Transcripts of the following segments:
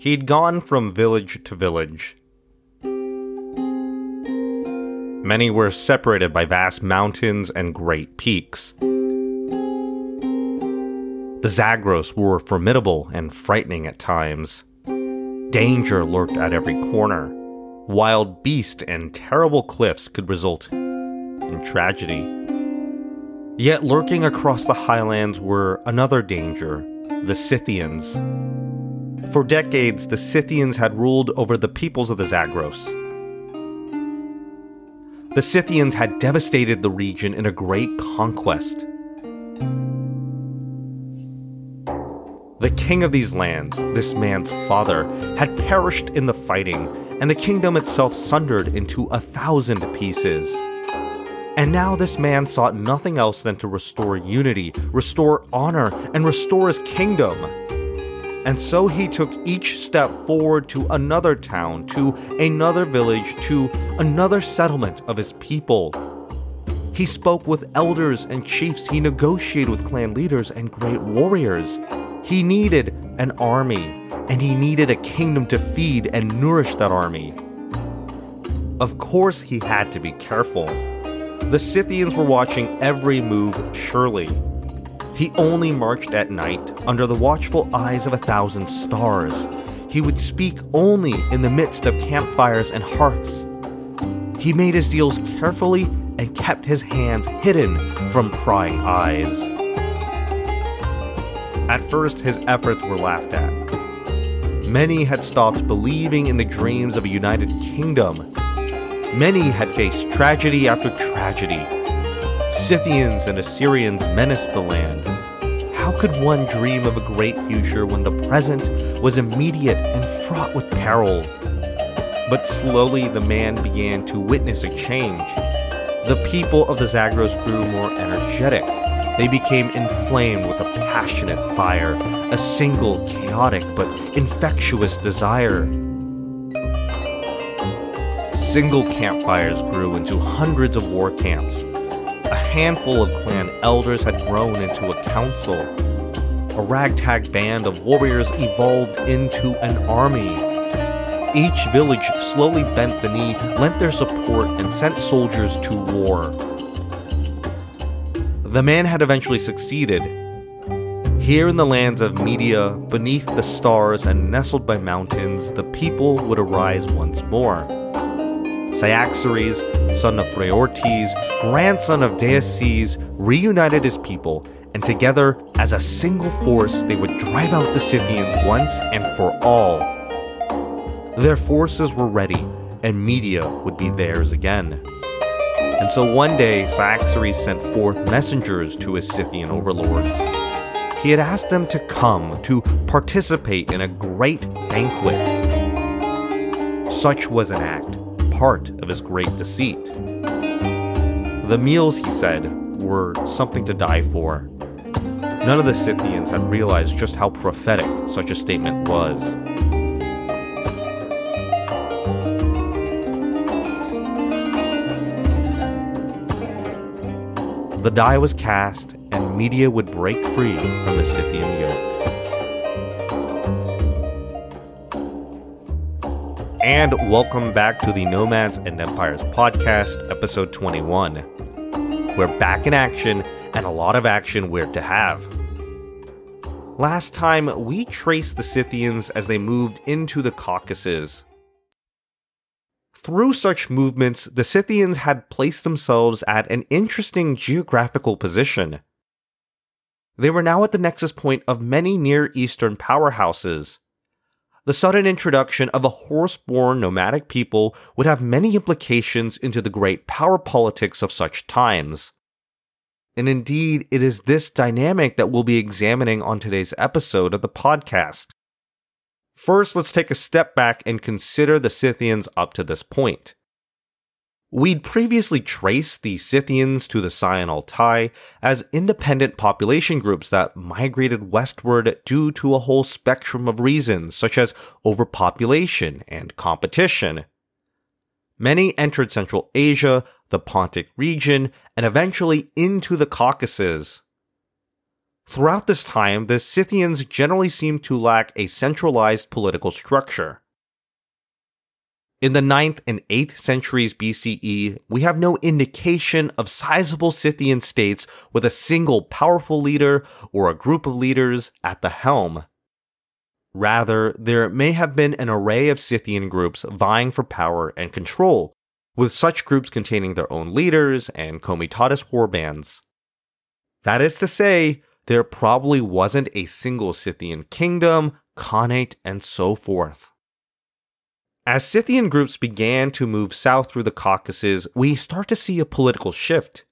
He'd gone from village to village. Many were separated by vast mountains and great peaks. The Zagros were formidable and frightening at times. Danger lurked at every corner. Wild beasts and terrible cliffs could result in tragedy. Yet lurking across the highlands were another danger the Scythians. For decades, the Scythians had ruled over the peoples of the Zagros. The Scythians had devastated the region in a great conquest. The king of these lands, this man's father, had perished in the fighting, and the kingdom itself sundered into a thousand pieces. And now this man sought nothing else than to restore unity, restore honor, and restore his kingdom. And so he took each step forward to another town, to another village, to another settlement of his people. He spoke with elders and chiefs, he negotiated with clan leaders and great warriors. He needed an army, and he needed a kingdom to feed and nourish that army. Of course, he had to be careful. The Scythians were watching every move surely. He only marched at night under the watchful eyes of a thousand stars. He would speak only in the midst of campfires and hearths. He made his deals carefully and kept his hands hidden from prying eyes. At first, his efforts were laughed at. Many had stopped believing in the dreams of a united kingdom. Many had faced tragedy after tragedy. Scythians and Assyrians menaced the land. How could one dream of a great future when the present was immediate and fraught with peril? But slowly the man began to witness a change. The people of the Zagros grew more energetic. They became inflamed with a passionate fire, a single, chaotic, but infectious desire. Single campfires grew into hundreds of war camps. A handful of clan elders had grown into a council. A ragtag band of warriors evolved into an army. Each village slowly bent the knee, lent their support, and sent soldiers to war. The man had eventually succeeded. Here in the lands of Media, beneath the stars and nestled by mountains, the people would arise once more. Cyaxares, son of Phraortes, grandson of Deioces, reunited his people, and together, as a single force, they would drive out the Scythians once and for all. Their forces were ready, and Media would be theirs again. And so one day, Cyaxares sent forth messengers to his Scythian overlords. He had asked them to come to participate in a great banquet. Such was an act, part of his great deceit. The meals, he said, were something to die for. None of the Scythians had realized just how prophetic such a statement was. The die was cast, and media would break free from the Scythian yoke. And welcome back to the Nomads and Empires podcast, episode 21. We're back in action, and a lot of action we're to have. Last time, we traced the Scythians as they moved into the Caucasus, through such movements, the Scythians had placed themselves at an interesting geographical position. They were now at the nexus point of many Near Eastern powerhouses. The sudden introduction of a horse born nomadic people would have many implications into the great power politics of such times. And indeed, it is this dynamic that we'll be examining on today's episode of the podcast. First, let's take a step back and consider the Scythians up to this point. We'd previously traced the Scythians to the Sayan Altai as independent population groups that migrated westward due to a whole spectrum of reasons, such as overpopulation and competition. Many entered Central Asia, the Pontic region, and eventually into the Caucasus. Throughout this time, the Scythians generally seemed to lack a centralized political structure. In the 9th and 8th centuries BCE, we have no indication of sizable Scythian states with a single powerful leader or a group of leaders at the helm. Rather, there may have been an array of Scythian groups vying for power and control, with such groups containing their own leaders and comitatus warbands. That is to say, there probably wasn't a single Scythian kingdom, khanate, and so forth. As Scythian groups began to move south through the Caucasus, we start to see a political shift.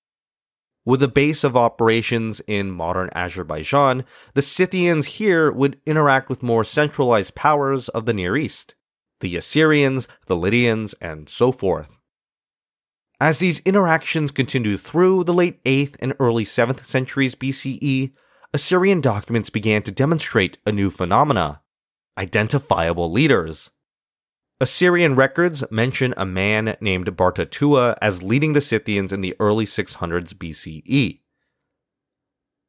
With a base of operations in modern Azerbaijan, the Scythians here would interact with more centralized powers of the Near East the Assyrians, the Lydians, and so forth. As these interactions continued through the late 8th and early 7th centuries BCE, Assyrian documents began to demonstrate a new phenomena identifiable leaders. Assyrian records mention a man named Bartatua as leading the Scythians in the early 600s BCE.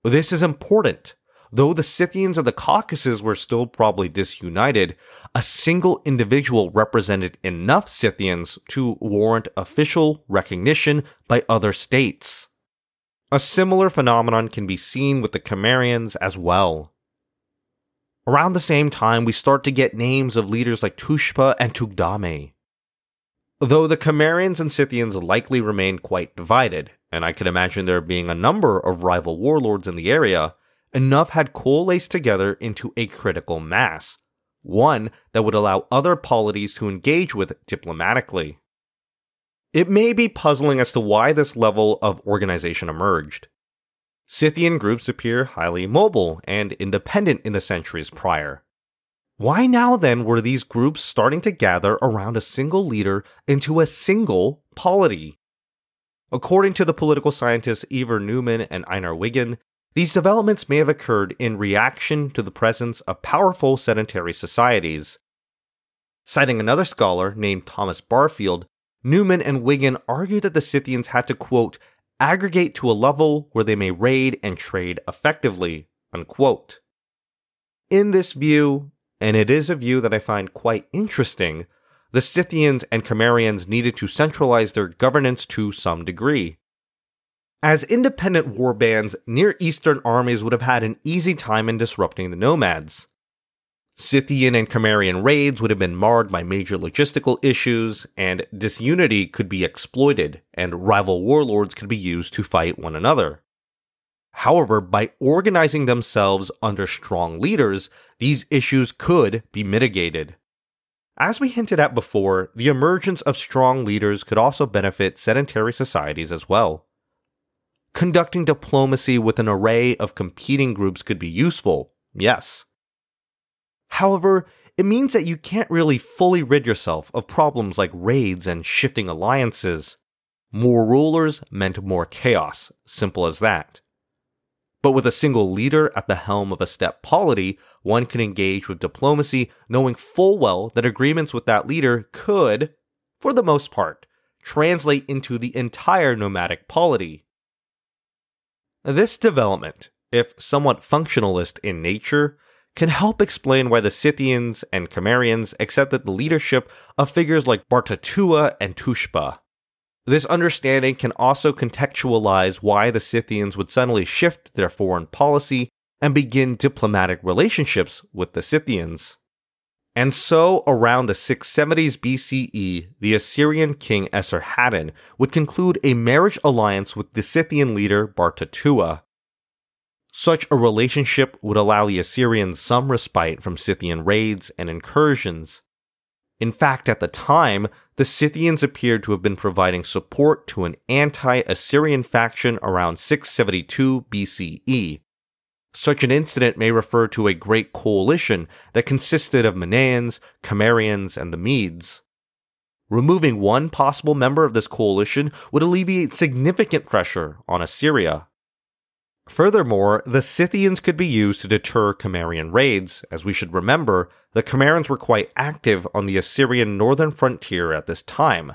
This is important. Though the Scythians of the Caucasus were still probably disunited, a single individual represented enough Scythians to warrant official recognition by other states. A similar phenomenon can be seen with the Cimmerians as well. Around the same time, we start to get names of leaders like Tushpa and Tugdame. Though the Cimmerians and Scythians likely remained quite divided, and I can imagine there being a number of rival warlords in the area, enough had coalesced together into a critical mass, one that would allow other polities to engage with diplomatically. It may be puzzling as to why this level of organization emerged. Scythian groups appear highly mobile and independent in the centuries prior. Why now then were these groups starting to gather around a single leader into a single polity? According to the political scientists Iver Neumann and Einar Wigen, these developments may have occurred in reaction to the presence of powerful sedentary societies. Citing another scholar named Thomas Barfield, Neumann and Wigen argue that the Scythians had to, quote, aggregate to a level where they may raid and trade effectively, unquote. In this view, and it is a view that I find quite interesting, the Scythians and Cimmerians needed to centralize their governance to some degree. As independent warbands, Near Eastern armies would have had an easy time in disrupting the nomads. Scythian and Cimmerian raids would have been marred by major logistical issues, and disunity could be exploited, and rival warlords could be used to fight one another. However, by organizing themselves under strong leaders, these issues could be mitigated. As we hinted at before, the emergence of strong leaders could also benefit sedentary societies as well. Conducting diplomacy with an array of competing groups could be useful, yes, However, it means that you can't really fully rid yourself of problems like raids and shifting alliances. More rulers meant more chaos, simple as that. But with a single leader at the helm of a steppe polity, one can engage with diplomacy knowing full well that agreements with that leader could, for the most part, translate into the entire nomadic polity. This development, if somewhat functionalist in nature, can help explain why the Scythians and Cimmerians accepted the leadership of figures like Bartatua and Tushpa. This understanding can also contextualize why the Scythians would suddenly shift their foreign policy and begin diplomatic relationships with the Scythians. And so, around the 670s BCE, the Assyrian king Esarhaddon would conclude a marriage alliance with the Scythian leader Bartatua. Such a relationship would allow the Assyrians some respite from Scythian raids and incursions. In fact, at the time, the Scythians appeared to have been providing support to an anti Assyrian faction around 672 BCE. Such an incident may refer to a great coalition that consisted of Manaeans, Cimmerians, and the Medes. Removing one possible member of this coalition would alleviate significant pressure on Assyria. Furthermore, the Scythians could be used to deter Cimmerian raids, as we should remember, the Cimmerians were quite active on the Assyrian northern frontier at this time.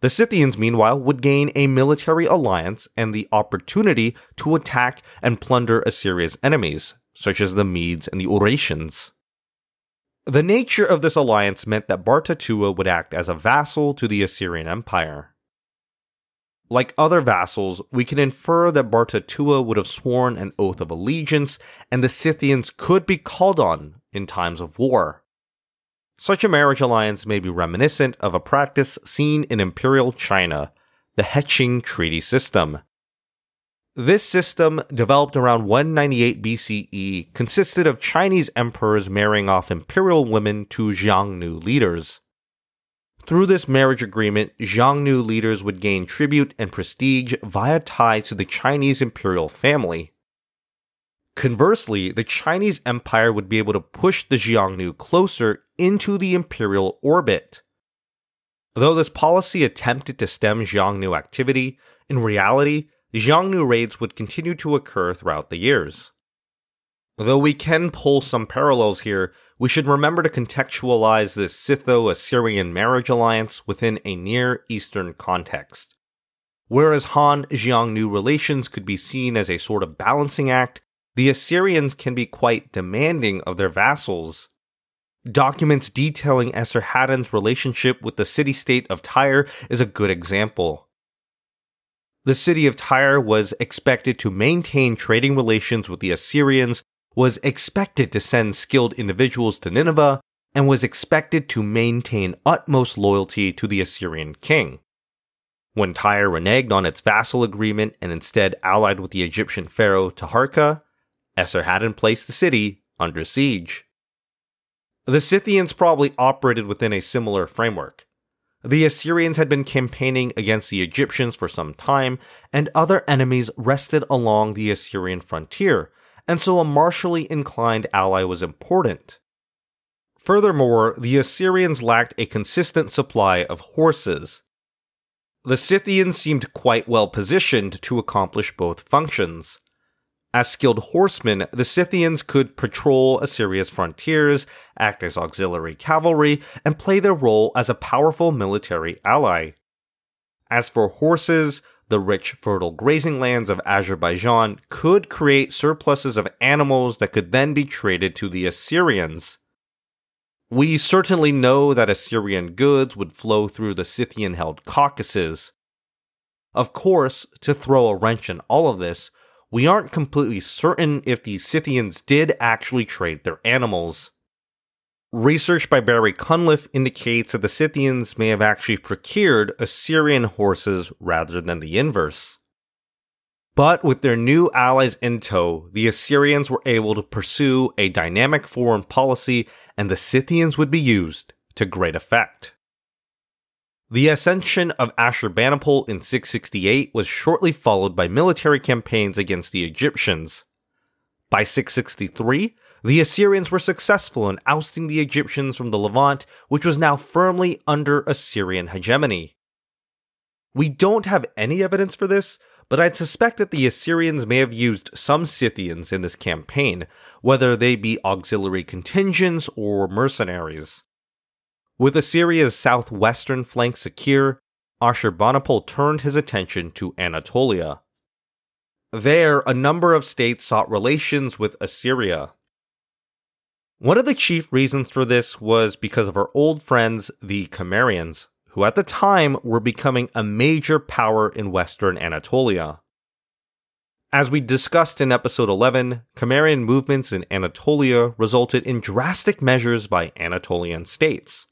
The Scythians, meanwhile, would gain a military alliance and the opportunity to attack and plunder Assyria's enemies, such as the Medes and the Urartians. The nature of this alliance meant that Bartatua would act as a vassal to the Assyrian Empire. Like other vassals, we can infer that Bartatua would have sworn an oath of allegiance, and the Scythians could be called on in times of war. Such a marriage alliance may be reminiscent of a practice seen in Imperial China, the Heqin Treaty System. This system, developed around 198 BCE, consisted of Chinese emperors marrying off imperial women to Xiongnu leaders. Through this marriage agreement, Xiongnu leaders would gain tribute and prestige via ties to the Chinese imperial family. Conversely, the Chinese Empire would be able to push the Xiongnu closer into the imperial orbit. Though this policy attempted to stem Xiongnu activity, in reality, Xiongnu raids would continue to occur throughout the years. Though we can pull some parallels here, we should remember to contextualize this Scytho Assyrian marriage alliance within a Near Eastern context. Whereas Han Xiongnu relations could be seen as a sort of balancing act, the Assyrians can be quite demanding of their vassals. Documents detailing Esarhaddon's relationship with the city state of Tyre is a good example. The city of Tyre was expected to maintain trading relations with the Assyrians, was expected to send skilled individuals to Nineveh, and was expected to maintain utmost loyalty to the Assyrian king. When Tyre reneged on its vassal agreement and instead allied with the Egyptian pharaoh Taharka, Esarhaddon placed the city under siege. The Scythians probably operated within a similar framework. The Assyrians had been campaigning against the Egyptians for some time, and other enemies rested along the Assyrian frontier, and so a martially inclined ally was important. Furthermore, the Assyrians lacked a consistent supply of horses. The Scythians seemed quite well positioned to accomplish both functions. As skilled horsemen, the Scythians could patrol Assyria's frontiers, act as auxiliary cavalry, and play their role as a powerful military ally. As for horses, the rich, fertile grazing lands of Azerbaijan could create surpluses of animals that could then be traded to the Assyrians. We certainly know that Assyrian goods would flow through the Scythian held Caucasus. Of course, to throw a wrench in all of this, we aren't completely certain if the Scythians did actually trade their animals. Research by Barry Cunliffe indicates that the Scythians may have actually procured Assyrian horses rather than the inverse. But with their new allies in tow, the Assyrians were able to pursue a dynamic foreign policy and the Scythians would be used to great effect. The ascension of Ashurbanipal in 668 was shortly followed by military campaigns against the Egyptians. By 663, the Assyrians were successful in ousting the Egyptians from the Levant, which was now firmly under Assyrian hegemony. We don't have any evidence for this, but I'd suspect that the Assyrians may have used some Scythians in this campaign, whether they be auxiliary contingents or mercenaries. With Assyria's southwestern flank secure, Ashurbanipal turned his attention to Anatolia. There, a number of states sought relations with Assyria. One of the chief reasons for this was because of our old friends, the Cimmerians, who at the time were becoming a major power in western Anatolia. As we discussed in episode 11, Cimmerian movements in Anatolia resulted in drastic measures by Anatolian states.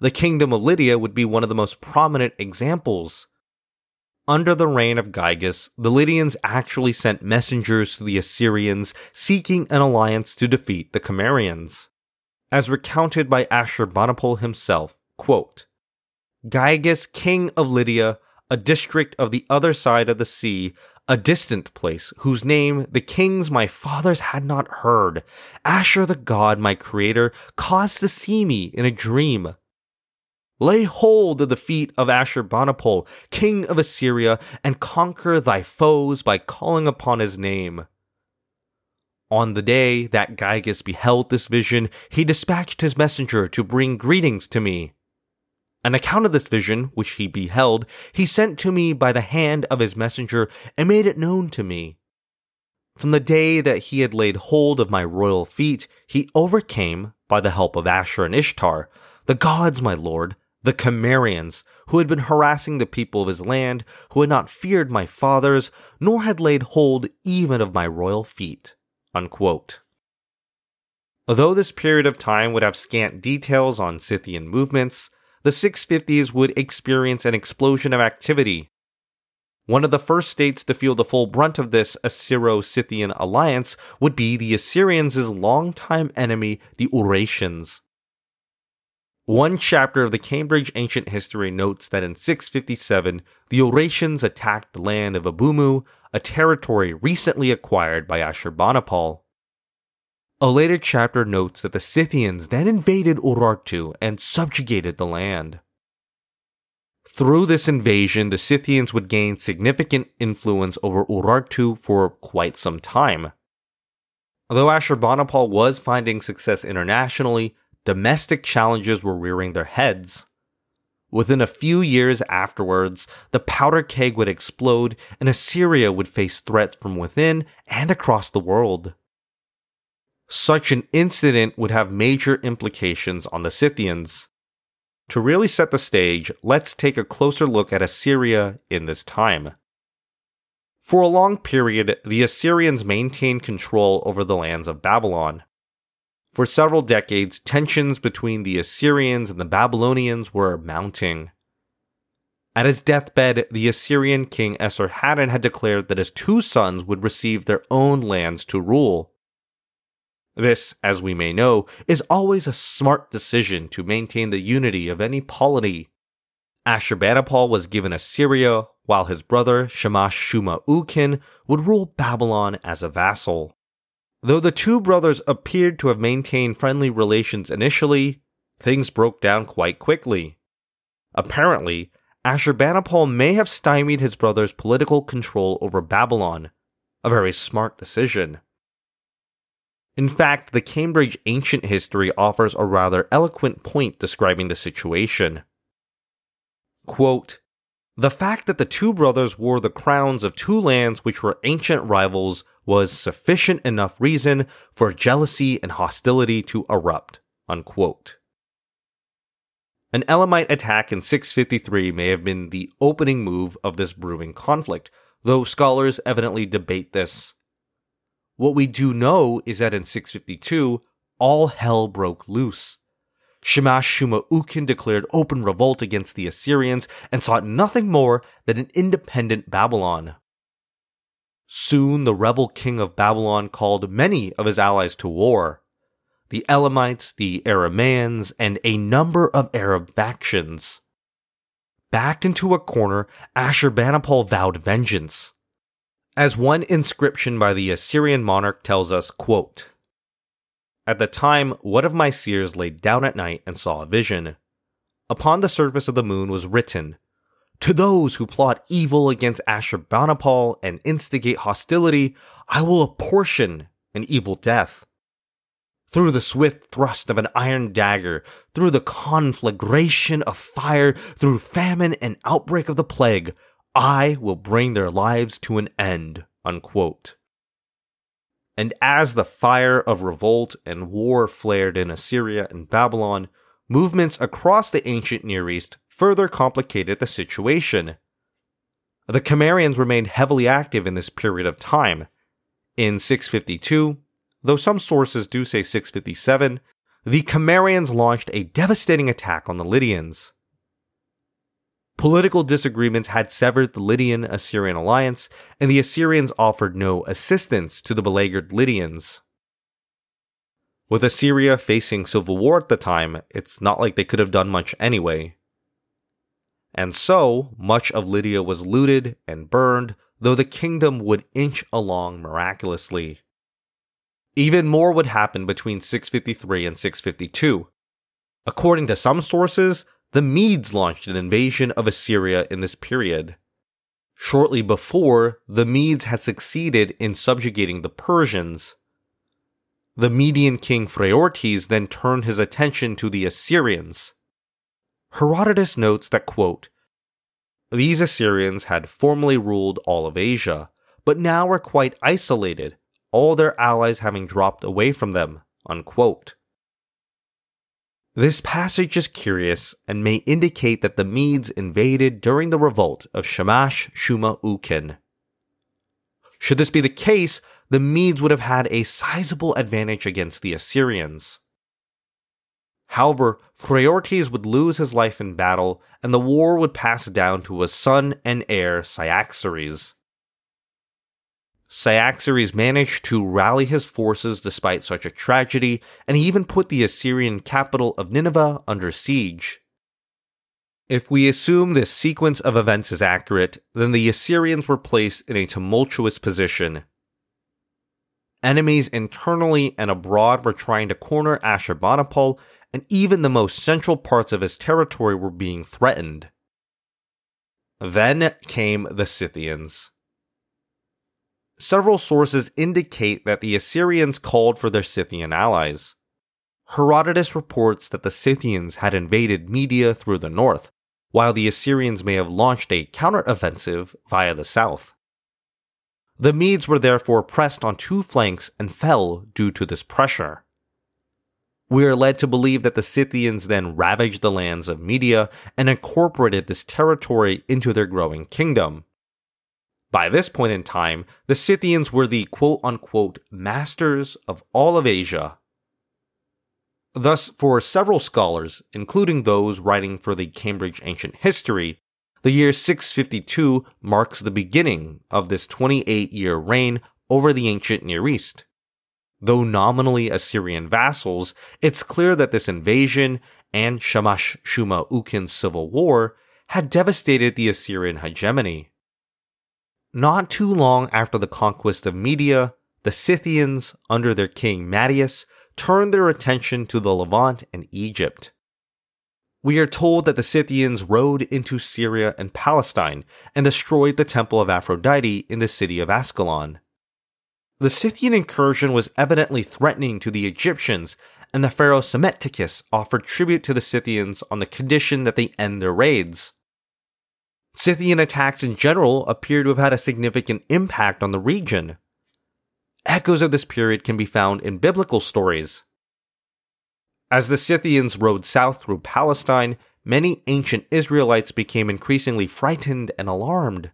The kingdom of Lydia would be one of the most prominent examples. Under the reign of Gyges, the Lydians actually sent messengers to the Assyrians seeking an alliance to defeat the Cimmerians. As recounted by Ashurbanipal himself, quote, Gyges, king of Lydia, a district of the other side of the sea, a distant place, whose name the kings my fathers had not heard, Ashur the god, my creator, caused to see me in a dream. Lay hold of the feet of Ashurbanipal, king of Assyria, and conquer thy foes by calling upon his name. On the day that Gyges beheld this vision, he dispatched his messenger to bring greetings to me. An account of this vision, which he beheld, he sent to me by the hand of his messenger and made it known to me. From the day that he had laid hold of my royal feet, he overcame, by the help of Ashur and Ishtar, the gods, my lord, the Cimmerians, who had been harassing the people of his land, who had not feared my fathers, nor had laid hold even of my royal feet. Unquote. Although this period of time would have scant details on Scythian movements, the 650s would experience an explosion of activity. One of the first states to feel the full brunt of this Assyro Scythian alliance would be the Assyrians' longtime enemy, the Urartians. One chapter of the Cambridge Ancient History notes that in 657, the Urartians attacked the land of Abumu, a territory recently acquired by Ashurbanipal. A later chapter notes that the Scythians then invaded Urartu and subjugated the land. Through this invasion, the Scythians would gain significant influence over Urartu for quite some time. Although Ashurbanipal was finding success internationally, domestic challenges were rearing their heads. Within a few years afterwards, the powder keg would explode and Assyria would face threats from within and across the world. Such an incident would have major implications on the Scythians. To really set the stage, let's take a closer look at Assyria in this time. For a long period, the Assyrians maintained control over the lands of Babylon. For several decades, tensions between the Assyrians and the Babylonians were mounting. At his deathbed, the Assyrian king Esarhaddon had declared that his two sons would receive their own lands to rule. This, as we may know, is always a smart decision to maintain the unity of any polity. Ashurbanipal was given Assyria, while his brother Shamash Shuma Ukin would rule Babylon as a vassal. Though the two brothers appeared to have maintained friendly relations initially, things broke down quite quickly. Apparently, Ashurbanipal may have stymied his brother's political control over Babylon, a very smart decision. In fact, the Cambridge Ancient History offers a rather eloquent point describing the situation. Quote, the fact that the two brothers wore the crowns of two lands which were ancient rivals was sufficient enough reason for jealousy and hostility to erupt. Unquote. An Elamite attack in 653 may have been the opening move of this brewing conflict, though scholars evidently debate this. What we do know is that in 652, all hell broke loose. Shamash Shuma Ukin declared open revolt against the Assyrians and sought nothing more than an independent Babylon. Soon the rebel king of Babylon called many of his allies to war. The Elamites, the Aramaeans, and a number of Arab factions. Backed into a corner, Ashurbanipal vowed vengeance. As one inscription by the Assyrian monarch tells us, quote, At the time, one of my seers laid down at night and saw a vision. Upon the surface of the moon was written, to those who plot evil against Ashurbanipal and instigate hostility, I will apportion an evil death. Through the swift thrust of an iron dagger, through the conflagration of fire, through famine and outbreak of the plague, I will bring their lives to an end. Unquote. And as the fire of revolt and war flared in Assyria and Babylon, movements across the ancient Near East further complicated the situation. The Cimmerians remained heavily active in this period of time. In 652, though some sources do say 657, the Cimmerians launched a devastating attack on the Lydians. Political disagreements had severed the Lydian Assyrian alliance, and the Assyrians offered no assistance to the beleaguered Lydians. With Assyria facing civil war at the time, it's not like they could have done much anyway. And so, much of Lydia was looted and burned, though the kingdom would inch along miraculously. Even more would happen between 653 and 652. According to some sources, the Medes launched an invasion of Assyria in this period. Shortly before, the Medes had succeeded in subjugating the Persians. The Median king Phraortes then turned his attention to the Assyrians. Herodotus notes that, quote, these Assyrians had formerly ruled all of Asia, but now were quite isolated, all their allies having dropped away from them. Unquote. This passage is curious and may indicate that the Medes invaded during the revolt of Shamash Shuma Ukin. Should this be the case, the Medes would have had a sizable advantage against the Assyrians. However, Phraortes would lose his life in battle, and the war would pass down to his son and heir Cyaxares. Cyaxares managed to rally his forces despite such a tragedy, and he even put the Assyrian capital of Nineveh under siege. If we assume this sequence of events is accurate, then the Assyrians were placed in a tumultuous position. Enemies internally and abroad were trying to corner Ashurbanipal and even the most central parts of his territory were being threatened. Then came the Scythians. Several sources indicate that the Assyrians called for their Scythian allies. Herodotus reports that the Scythians had invaded Media through the north, while the Assyrians may have launched a counteroffensive via the south. The Medes were therefore pressed on two flanks and fell due to this pressure. We are led to believe that the Scythians then ravaged the lands of Media and incorporated this territory into their growing kingdom. By this point in time, the Scythians were the quote unquote masters of all of Asia. Thus, for several scholars, including those writing for the Cambridge Ancient History, the year 652 marks the beginning of this 28 year reign over the ancient Near East. Though nominally Assyrian vassals, it's clear that this invasion and Shamash Shuma Ukin's civil war had devastated the Assyrian hegemony. Not too long after the conquest of Media, the Scythians, under their king Mattius, turned their attention to the Levant and Egypt. We are told that the Scythians rode into Syria and Palestine and destroyed the temple of Aphrodite in the city of Ascalon. The Scythian incursion was evidently threatening to the Egyptians, and the pharaoh Psammetichus offered tribute to the Scythians on the condition that they end their raids. Scythian attacks in general appear to have had a significant impact on the region. Echoes of this period can be found in biblical stories. As the Scythians rode south through Palestine, many ancient Israelites became increasingly frightened and alarmed.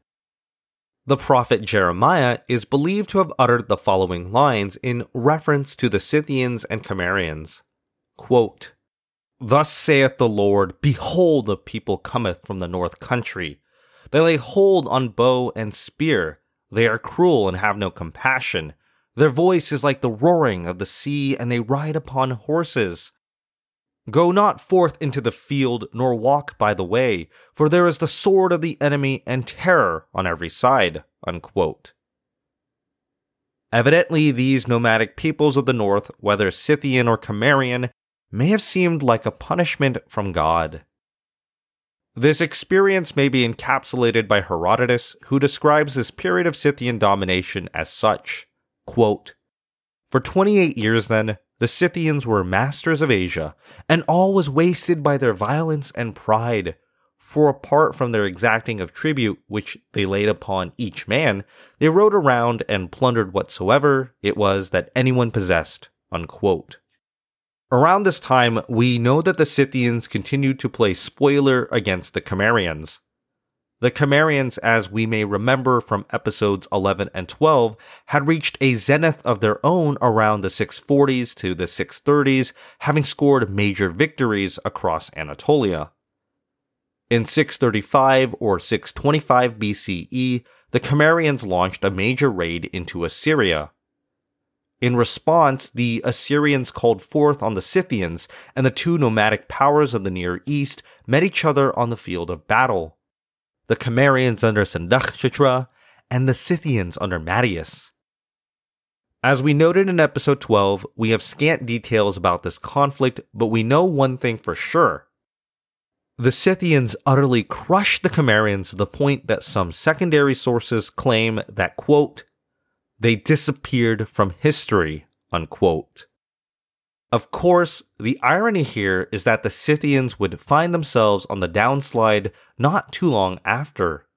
The prophet Jeremiah is believed to have uttered the following lines in reference to the Scythians and Cimmerians. Quote, Thus saith the Lord, Behold, the people cometh from the north country. They lay hold on bow and spear. They are cruel and have no compassion. Their voice is like the roaring of the sea, and they ride upon horses. Go not forth into the field, nor walk by the way, for there is the sword of the enemy and terror on every side. Unquote. Evidently, these nomadic peoples of the north, whether Scythian or Cimmerian, may have seemed like a punishment from God. This experience may be encapsulated by Herodotus, who describes this period of Scythian domination as such. Quote, For 28 years, then, the Scythians were masters of Asia, and all was wasted by their violence and pride. For apart from their exacting of tribute which they laid upon each man, they rode around and plundered whatsoever it was that anyone possessed. Unquote. Around this time, we know that the Scythians continued to play spoiler against the Cimmerians. The Cimmerians, as we may remember from episodes 11 and 12, had reached a zenith of their own around the 640s to the 630s, having scored major victories across Anatolia. In 635 or 625 BCE, the Cimmerians launched a major raid into Assyria. In response, the Assyrians called forth on the Scythians, and the two nomadic powers of the Near East met each other on the field of battle the Cimmerians under Sandakshatra, and the Scythians under Mattius. As we noted in episode 12, we have scant details about this conflict, but we know one thing for sure. The Scythians utterly crushed the Cimmerians to the point that some secondary sources claim that, quote, they disappeared from history, unquote. Of course, the irony here is that the Scythians would find themselves on the downslide not too long after.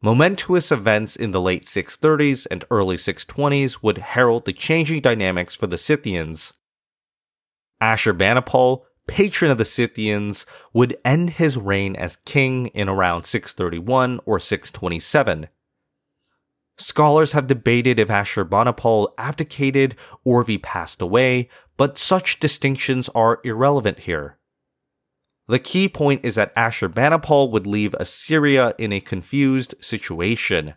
Momentous events in the late 630s and early 620s would herald the changing dynamics for the Scythians. Ashurbanipal, patron of the Scythians, would end his reign as king in around 631 or 627. Scholars have debated if Ashurbanipal abdicated or if he passed away, but such distinctions are irrelevant here. The key point is that Ashurbanipal would leave Assyria in a confused situation.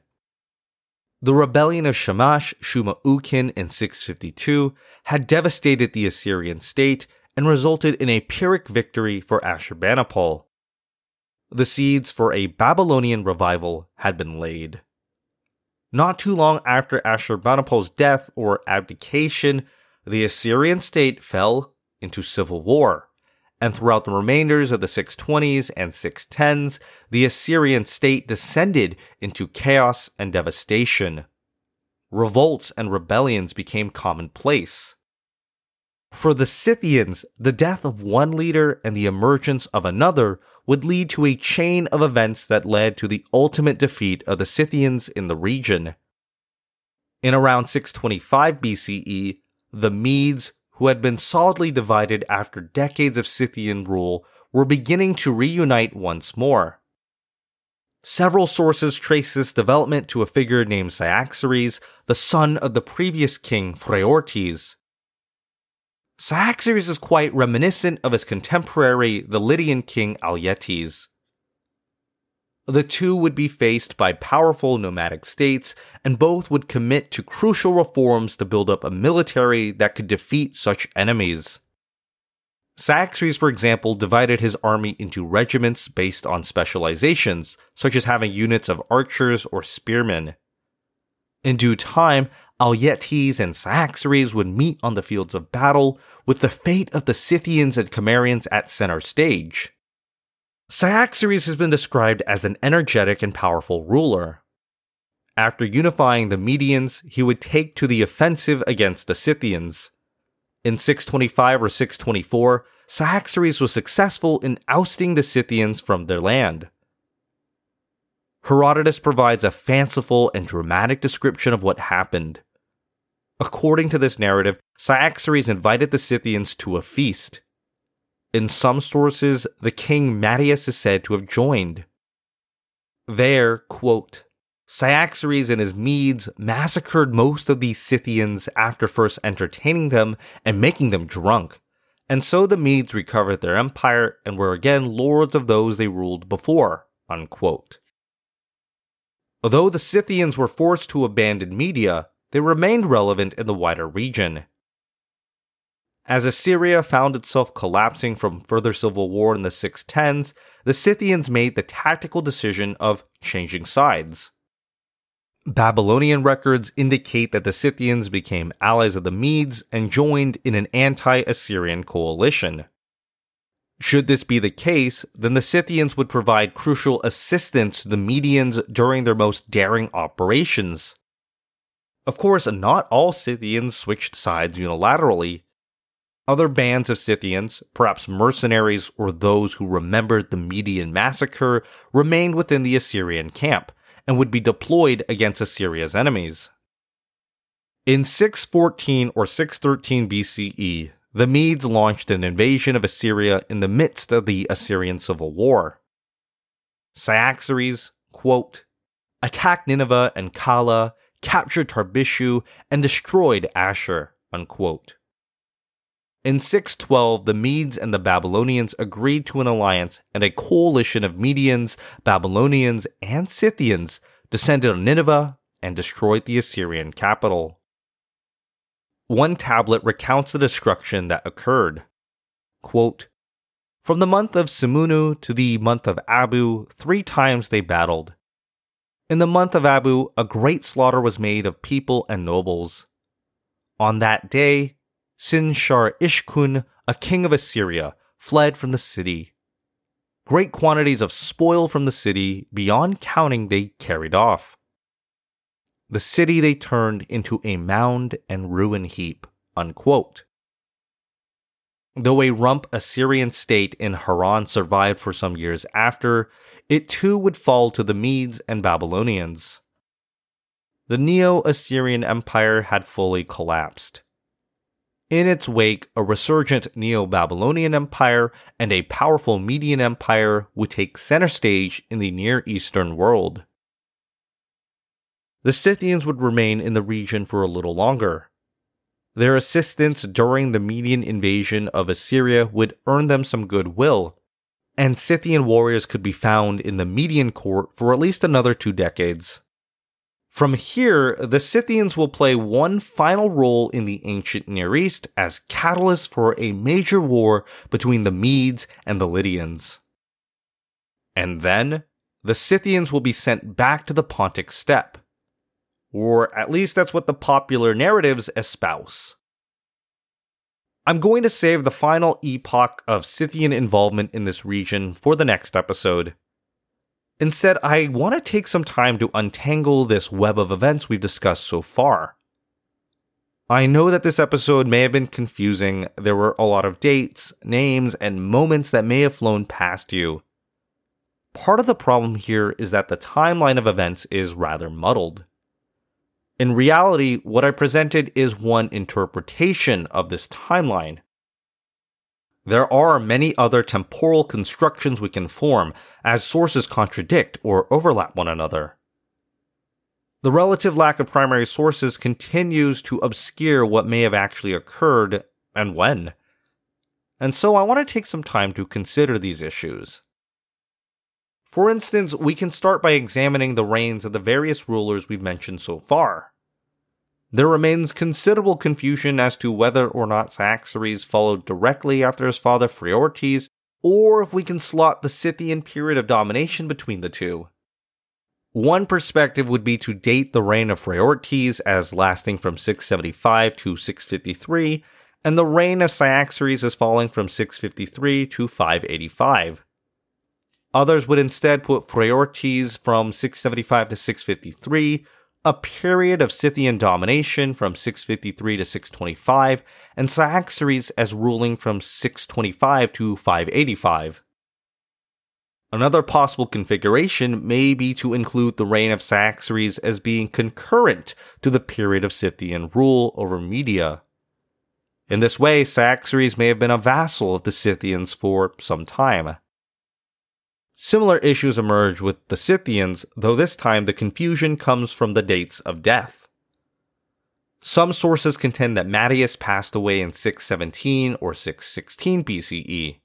The rebellion of Shamash Shuma-Ukin in 652 had devastated the Assyrian state and resulted in a Pyrrhic victory for Ashurbanipal. The seeds for a Babylonian revival had been laid. Not too long after Ashurbanipal's death or abdication, the Assyrian state fell into civil war and throughout the remainders of the 620s and 610s, the Assyrian state descended into chaos and devastation. Revolts and rebellions became commonplace. For the Scythians, the death of one leader and the emergence of another would lead to a chain of events that led to the ultimate defeat of the Scythians in the region. In around 625 BCE, the Medes who had been solidly divided after decades of Scythian rule, were beginning to reunite once more. Several sources trace this development to a figure named Cyaxares, the son of the previous king Phraortes. Cyaxares is quite reminiscent of his contemporary, the Lydian king Alyattes the two would be faced by powerful nomadic states, and both would commit to crucial reforms to build up a military that could defeat such enemies. Cyaxares, for example, divided his army into regiments based on specializations, such as having units of archers or spearmen. In due time, Alyattes and Cyaxares would meet on the fields of battle, with the fate of the Scythians and Cimmerians at center stage. Cyaxares has been described as an energetic and powerful ruler. After unifying the Medians, he would take to the offensive against the Scythians. In 625 or 624, Cyaxares was successful in ousting the Scythians from their land. Herodotus provides a fanciful and dramatic description of what happened. According to this narrative, Cyaxares invited the Scythians to a feast. In some sources, the king Mattius is said to have joined. There, quote, Cyaxares and his Medes massacred most of these Scythians after first entertaining them and making them drunk. And so the Medes recovered their empire and were again lords of those they ruled before. Unquote. Although the Scythians were forced to abandon Media, they remained relevant in the wider region. As Assyria found itself collapsing from further civil war in the 610s, the Scythians made the tactical decision of changing sides. Babylonian records indicate that the Scythians became allies of the Medes and joined in an anti Assyrian coalition. Should this be the case, then the Scythians would provide crucial assistance to the Medians during their most daring operations. Of course, not all Scythians switched sides unilaterally, other bands of Scythians, perhaps mercenaries or those who remembered the Median massacre, remained within the Assyrian camp and would be deployed against Assyria's enemies. In 614 or 613 BCE, the Medes launched an invasion of Assyria in the midst of the Assyrian civil war. Cyaxares, quote, attacked Nineveh and Calah, captured Tarbishu, and destroyed Ashur. unquote. In 612, the Medes and the Babylonians agreed to an alliance, and a coalition of Medians, Babylonians, and Scythians descended on Nineveh and destroyed the Assyrian capital. One tablet recounts the destruction that occurred. Quote, From the month of Simunu to the month of Abu, three times they battled. In the month of Abu, a great slaughter was made of people and nobles. On that day, Sin-shar Ishkun, a king of Assyria, fled from the city. Great quantities of spoil from the city, beyond counting, they carried off. The city they turned into a mound and ruin heap. Unquote. Though a rump Assyrian state in Haran survived for some years after, it too would fall to the Medes and Babylonians. The Neo Assyrian Empire had fully collapsed. In its wake, a resurgent Neo Babylonian Empire and a powerful Median Empire would take center stage in the Near Eastern world. The Scythians would remain in the region for a little longer. Their assistance during the Median invasion of Assyria would earn them some goodwill, and Scythian warriors could be found in the Median court for at least another two decades. From here, the Scythians will play one final role in the ancient Near East as catalyst for a major war between the Medes and the Lydians. And then, the Scythians will be sent back to the Pontic steppe. Or at least that's what the popular narratives espouse. I'm going to save the final epoch of Scythian involvement in this region for the next episode. Instead, I want to take some time to untangle this web of events we've discussed so far. I know that this episode may have been confusing. There were a lot of dates, names, and moments that may have flown past you. Part of the problem here is that the timeline of events is rather muddled. In reality, what I presented is one interpretation of this timeline. There are many other temporal constructions we can form as sources contradict or overlap one another. The relative lack of primary sources continues to obscure what may have actually occurred and when. And so I want to take some time to consider these issues. For instance, we can start by examining the reigns of the various rulers we've mentioned so far. There remains considerable confusion as to whether or not Cyaxares followed directly after his father Phraortes, or if we can slot the Scythian period of domination between the two. One perspective would be to date the reign of Phraortes as lasting from 675 to 653, and the reign of Cyaxares as falling from 653 to 585. Others would instead put Phraortes from 675 to 653, a period of Scythian domination from 653 to 625, and Cyaxares as ruling from 625 to 585. Another possible configuration may be to include the reign of Cyaxares as being concurrent to the period of Scythian rule over Media. In this way, Cyaxares may have been a vassal of the Scythians for some time. Similar issues emerge with the Scythians, though this time the confusion comes from the dates of death. Some sources contend that Mattius passed away in 617 or 616 BCE.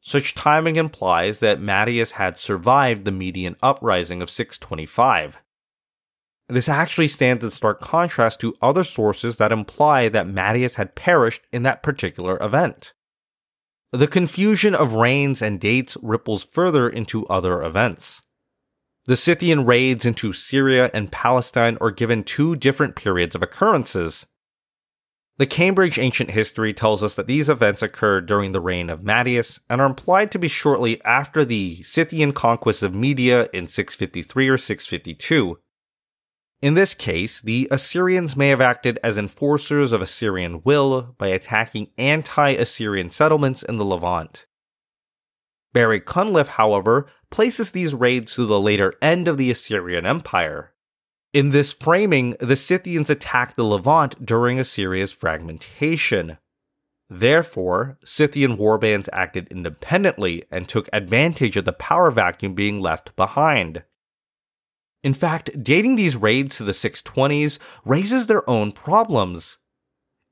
Such timing implies that Mattius had survived the Median uprising of 625. This actually stands in stark contrast to other sources that imply that Mattius had perished in that particular event. The confusion of reigns and dates ripples further into other events. The Scythian raids into Syria and Palestine are given two different periods of occurrences. The Cambridge Ancient History tells us that these events occurred during the reign of Mattius and are implied to be shortly after the Scythian conquest of Media in 653 or 652. In this case, the Assyrians may have acted as enforcers of Assyrian will by attacking anti Assyrian settlements in the Levant. Barry Cunliffe, however, places these raids to the later end of the Assyrian Empire. In this framing, the Scythians attacked the Levant during Assyria's fragmentation. Therefore, Scythian warbands acted independently and took advantage of the power vacuum being left behind. In fact, dating these raids to the 620s raises their own problems.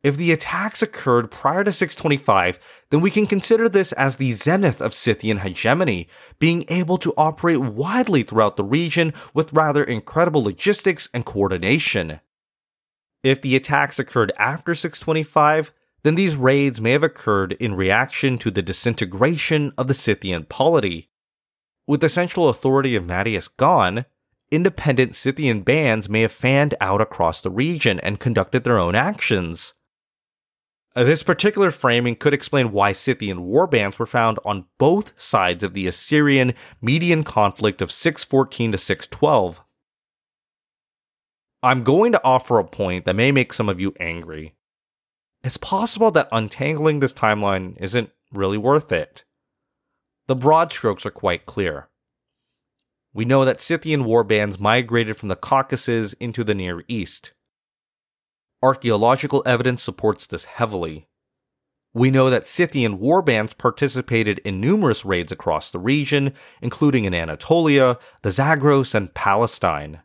If the attacks occurred prior to 625, then we can consider this as the zenith of Scythian hegemony, being able to operate widely throughout the region with rather incredible logistics and coordination. If the attacks occurred after 625, then these raids may have occurred in reaction to the disintegration of the Scythian polity. With the central authority of Mattius gone, independent Scythian bands may have fanned out across the region and conducted their own actions. Uh, this particular framing could explain why Scythian warbands were found on both sides of the Assyrian Median conflict of 614 to 612. I'm going to offer a point that may make some of you angry. it's possible that untangling this timeline isn't really worth it. The broad strokes are quite clear. We know that Scythian warbands migrated from the Caucasus into the Near East. Archaeological evidence supports this heavily. We know that Scythian warbands participated in numerous raids across the region, including in Anatolia, the Zagros, and Palestine.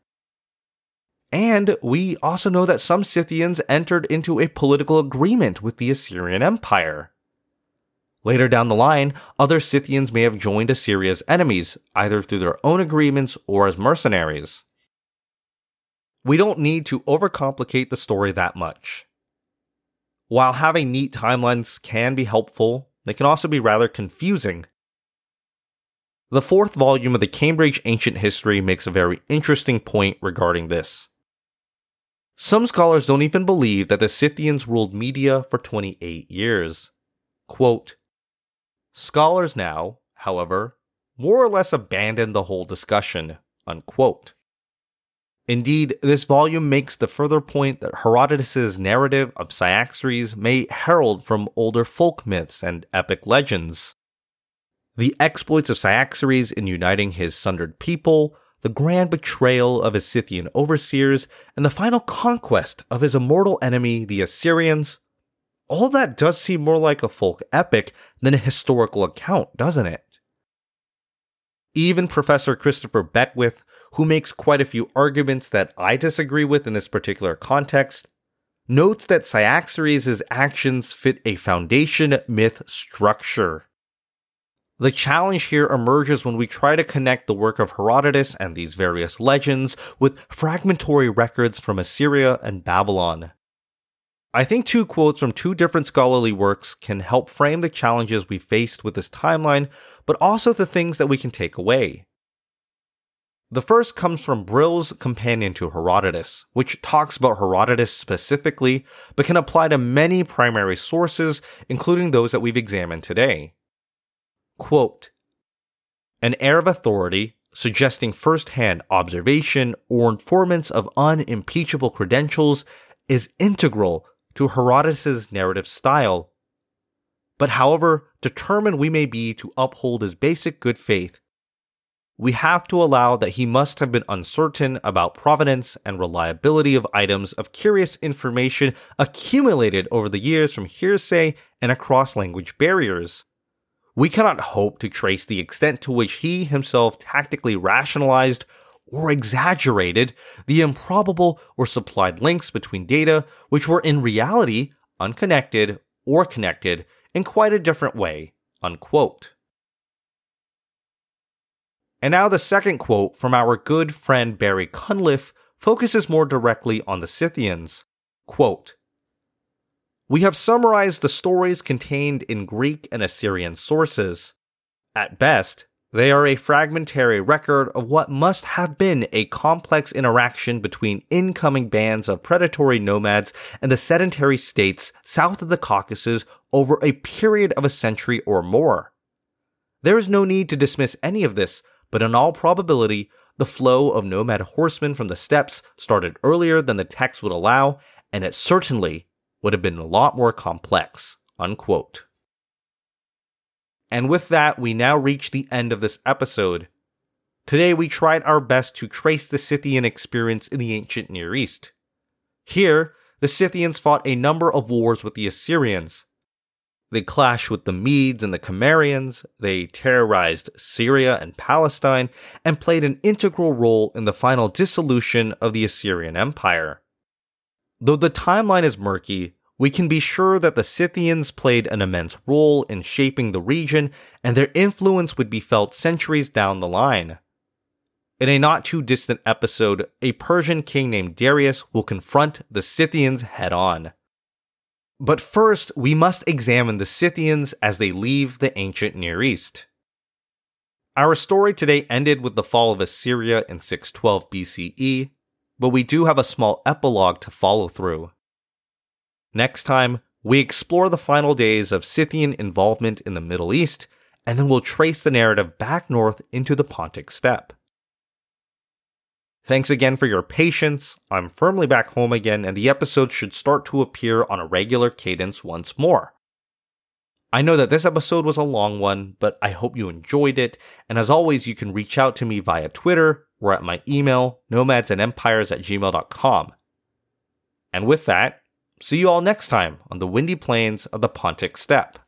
And we also know that some Scythians entered into a political agreement with the Assyrian Empire. Later down the line, other Scythians may have joined Assyria's enemies, either through their own agreements or as mercenaries. We don't need to overcomplicate the story that much. While having neat timelines can be helpful, they can also be rather confusing. The fourth volume of the Cambridge Ancient History makes a very interesting point regarding this. Some scholars don't even believe that the Scythians ruled Media for 28 years. Quote, Scholars now, however, more or less abandon the whole discussion. Unquote. Indeed, this volume makes the further point that Herodotus's narrative of Cyaxares may herald from older folk myths and epic legends. The exploits of Cyaxares in uniting his sundered people, the grand betrayal of his Scythian overseers, and the final conquest of his immortal enemy, the Assyrians, all that does seem more like a folk epic than a historical account, doesn't it? Even Professor Christopher Beckwith, who makes quite a few arguments that I disagree with in this particular context, notes that Cyaxares' actions fit a foundation myth structure. The challenge here emerges when we try to connect the work of Herodotus and these various legends with fragmentary records from Assyria and Babylon. I think two quotes from two different scholarly works can help frame the challenges we faced with this timeline, but also the things that we can take away. The first comes from Brill's Companion to Herodotus, which talks about Herodotus specifically, but can apply to many primary sources, including those that we've examined today. Quote, An air of authority, suggesting first hand observation or informants of unimpeachable credentials, is integral to Herodotus' narrative style. But however determined we may be to uphold his basic good faith, we have to allow that he must have been uncertain about provenance and reliability of items of curious information accumulated over the years from hearsay and across language barriers. We cannot hope to trace the extent to which he himself tactically rationalized or exaggerated the improbable or supplied links between data which were in reality unconnected or connected in quite a different way. Unquote. And now the second quote from our good friend Barry Cunliffe focuses more directly on the Scythians. Quote, we have summarized the stories contained in Greek and Assyrian sources. At best, they are a fragmentary record of what must have been a complex interaction between incoming bands of predatory nomads and the sedentary states south of the Caucasus over a period of a century or more. There is no need to dismiss any of this, but in all probability, the flow of nomad horsemen from the steppes started earlier than the text would allow, and it certainly would have been a lot more complex. Unquote. And with that, we now reach the end of this episode. Today, we tried our best to trace the Scythian experience in the ancient Near East. Here, the Scythians fought a number of wars with the Assyrians. They clashed with the Medes and the Cimmerians, they terrorized Syria and Palestine, and played an integral role in the final dissolution of the Assyrian Empire. Though the timeline is murky, we can be sure that the Scythians played an immense role in shaping the region, and their influence would be felt centuries down the line. In a not too distant episode, a Persian king named Darius will confront the Scythians head on. But first, we must examine the Scythians as they leave the ancient Near East. Our story today ended with the fall of Assyria in 612 BCE, but we do have a small epilogue to follow through. Next time, we explore the final days of Scythian involvement in the Middle East, and then we'll trace the narrative back north into the Pontic steppe. Thanks again for your patience. I'm firmly back home again, and the episodes should start to appear on a regular cadence once more. I know that this episode was a long one, but I hope you enjoyed it. And as always, you can reach out to me via Twitter or at my email, nomadsandempires at gmail.com. And with that, see you all next time on the windy plains of the Pontic Steppe.